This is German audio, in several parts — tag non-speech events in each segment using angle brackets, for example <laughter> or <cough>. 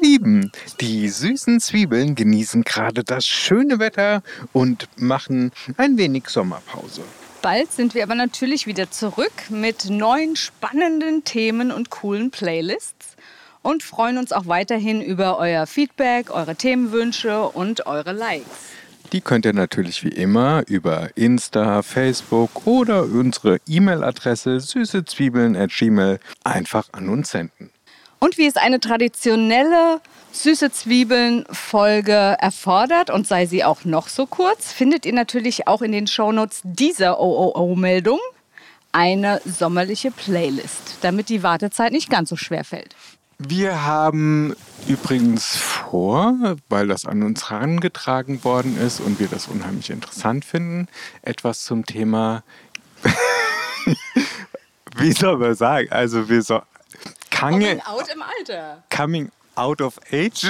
Lieben, die süßen Zwiebeln genießen gerade das schöne Wetter und machen ein wenig Sommerpause. Bald sind wir aber natürlich wieder zurück mit neuen spannenden Themen und coolen Playlists und freuen uns auch weiterhin über euer Feedback, eure Themenwünsche und eure Likes. Die könnt ihr natürlich wie immer über Insta, Facebook oder unsere E-Mail-Adresse süßezwiebeln@gmail einfach an uns senden. Und wie es eine traditionelle süße Zwiebeln-Folge erfordert und sei sie auch noch so kurz, findet ihr natürlich auch in den Shownotes dieser OOO-Meldung eine sommerliche Playlist, damit die Wartezeit nicht ganz so schwer fällt. Wir haben übrigens vor, weil das an uns herangetragen worden ist und wir das unheimlich interessant finden, etwas zum Thema, <laughs> wie soll man sagen, also wir so Coming out im Alter. Coming out of age.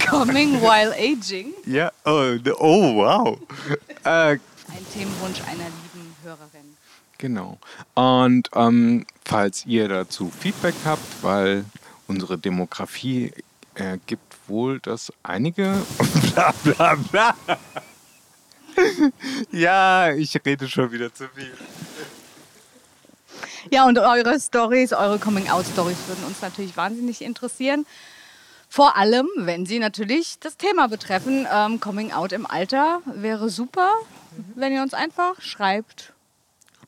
Coming while aging. Ja, oh, oh wow. äh, Ein Themenwunsch einer lieben Hörerin. Genau. Und ähm, falls ihr dazu Feedback habt, weil unsere Demografie äh, gibt wohl, dass einige <laughs> bla bla bla. ja, ich rede schon wieder zu viel. Ja, und eure Stories, eure Coming-out-Stories würden uns natürlich wahnsinnig interessieren. Vor allem, wenn sie natürlich das Thema betreffen. Ähm, Coming out im Alter wäre super, wenn ihr uns einfach schreibt.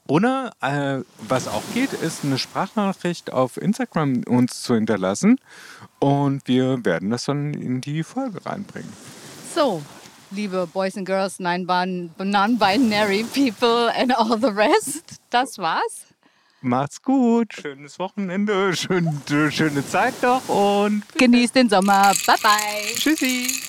Oder äh, was auch geht, ist eine Sprachnachricht auf Instagram uns zu hinterlassen. Und wir werden das dann in die Folge reinbringen. So, liebe Boys and Girls, non-binary people and all the rest, das war's. Macht's gut, schönes Wochenende, schön, schöne Zeit noch und genießt den Sommer. Bye bye. Tschüssi.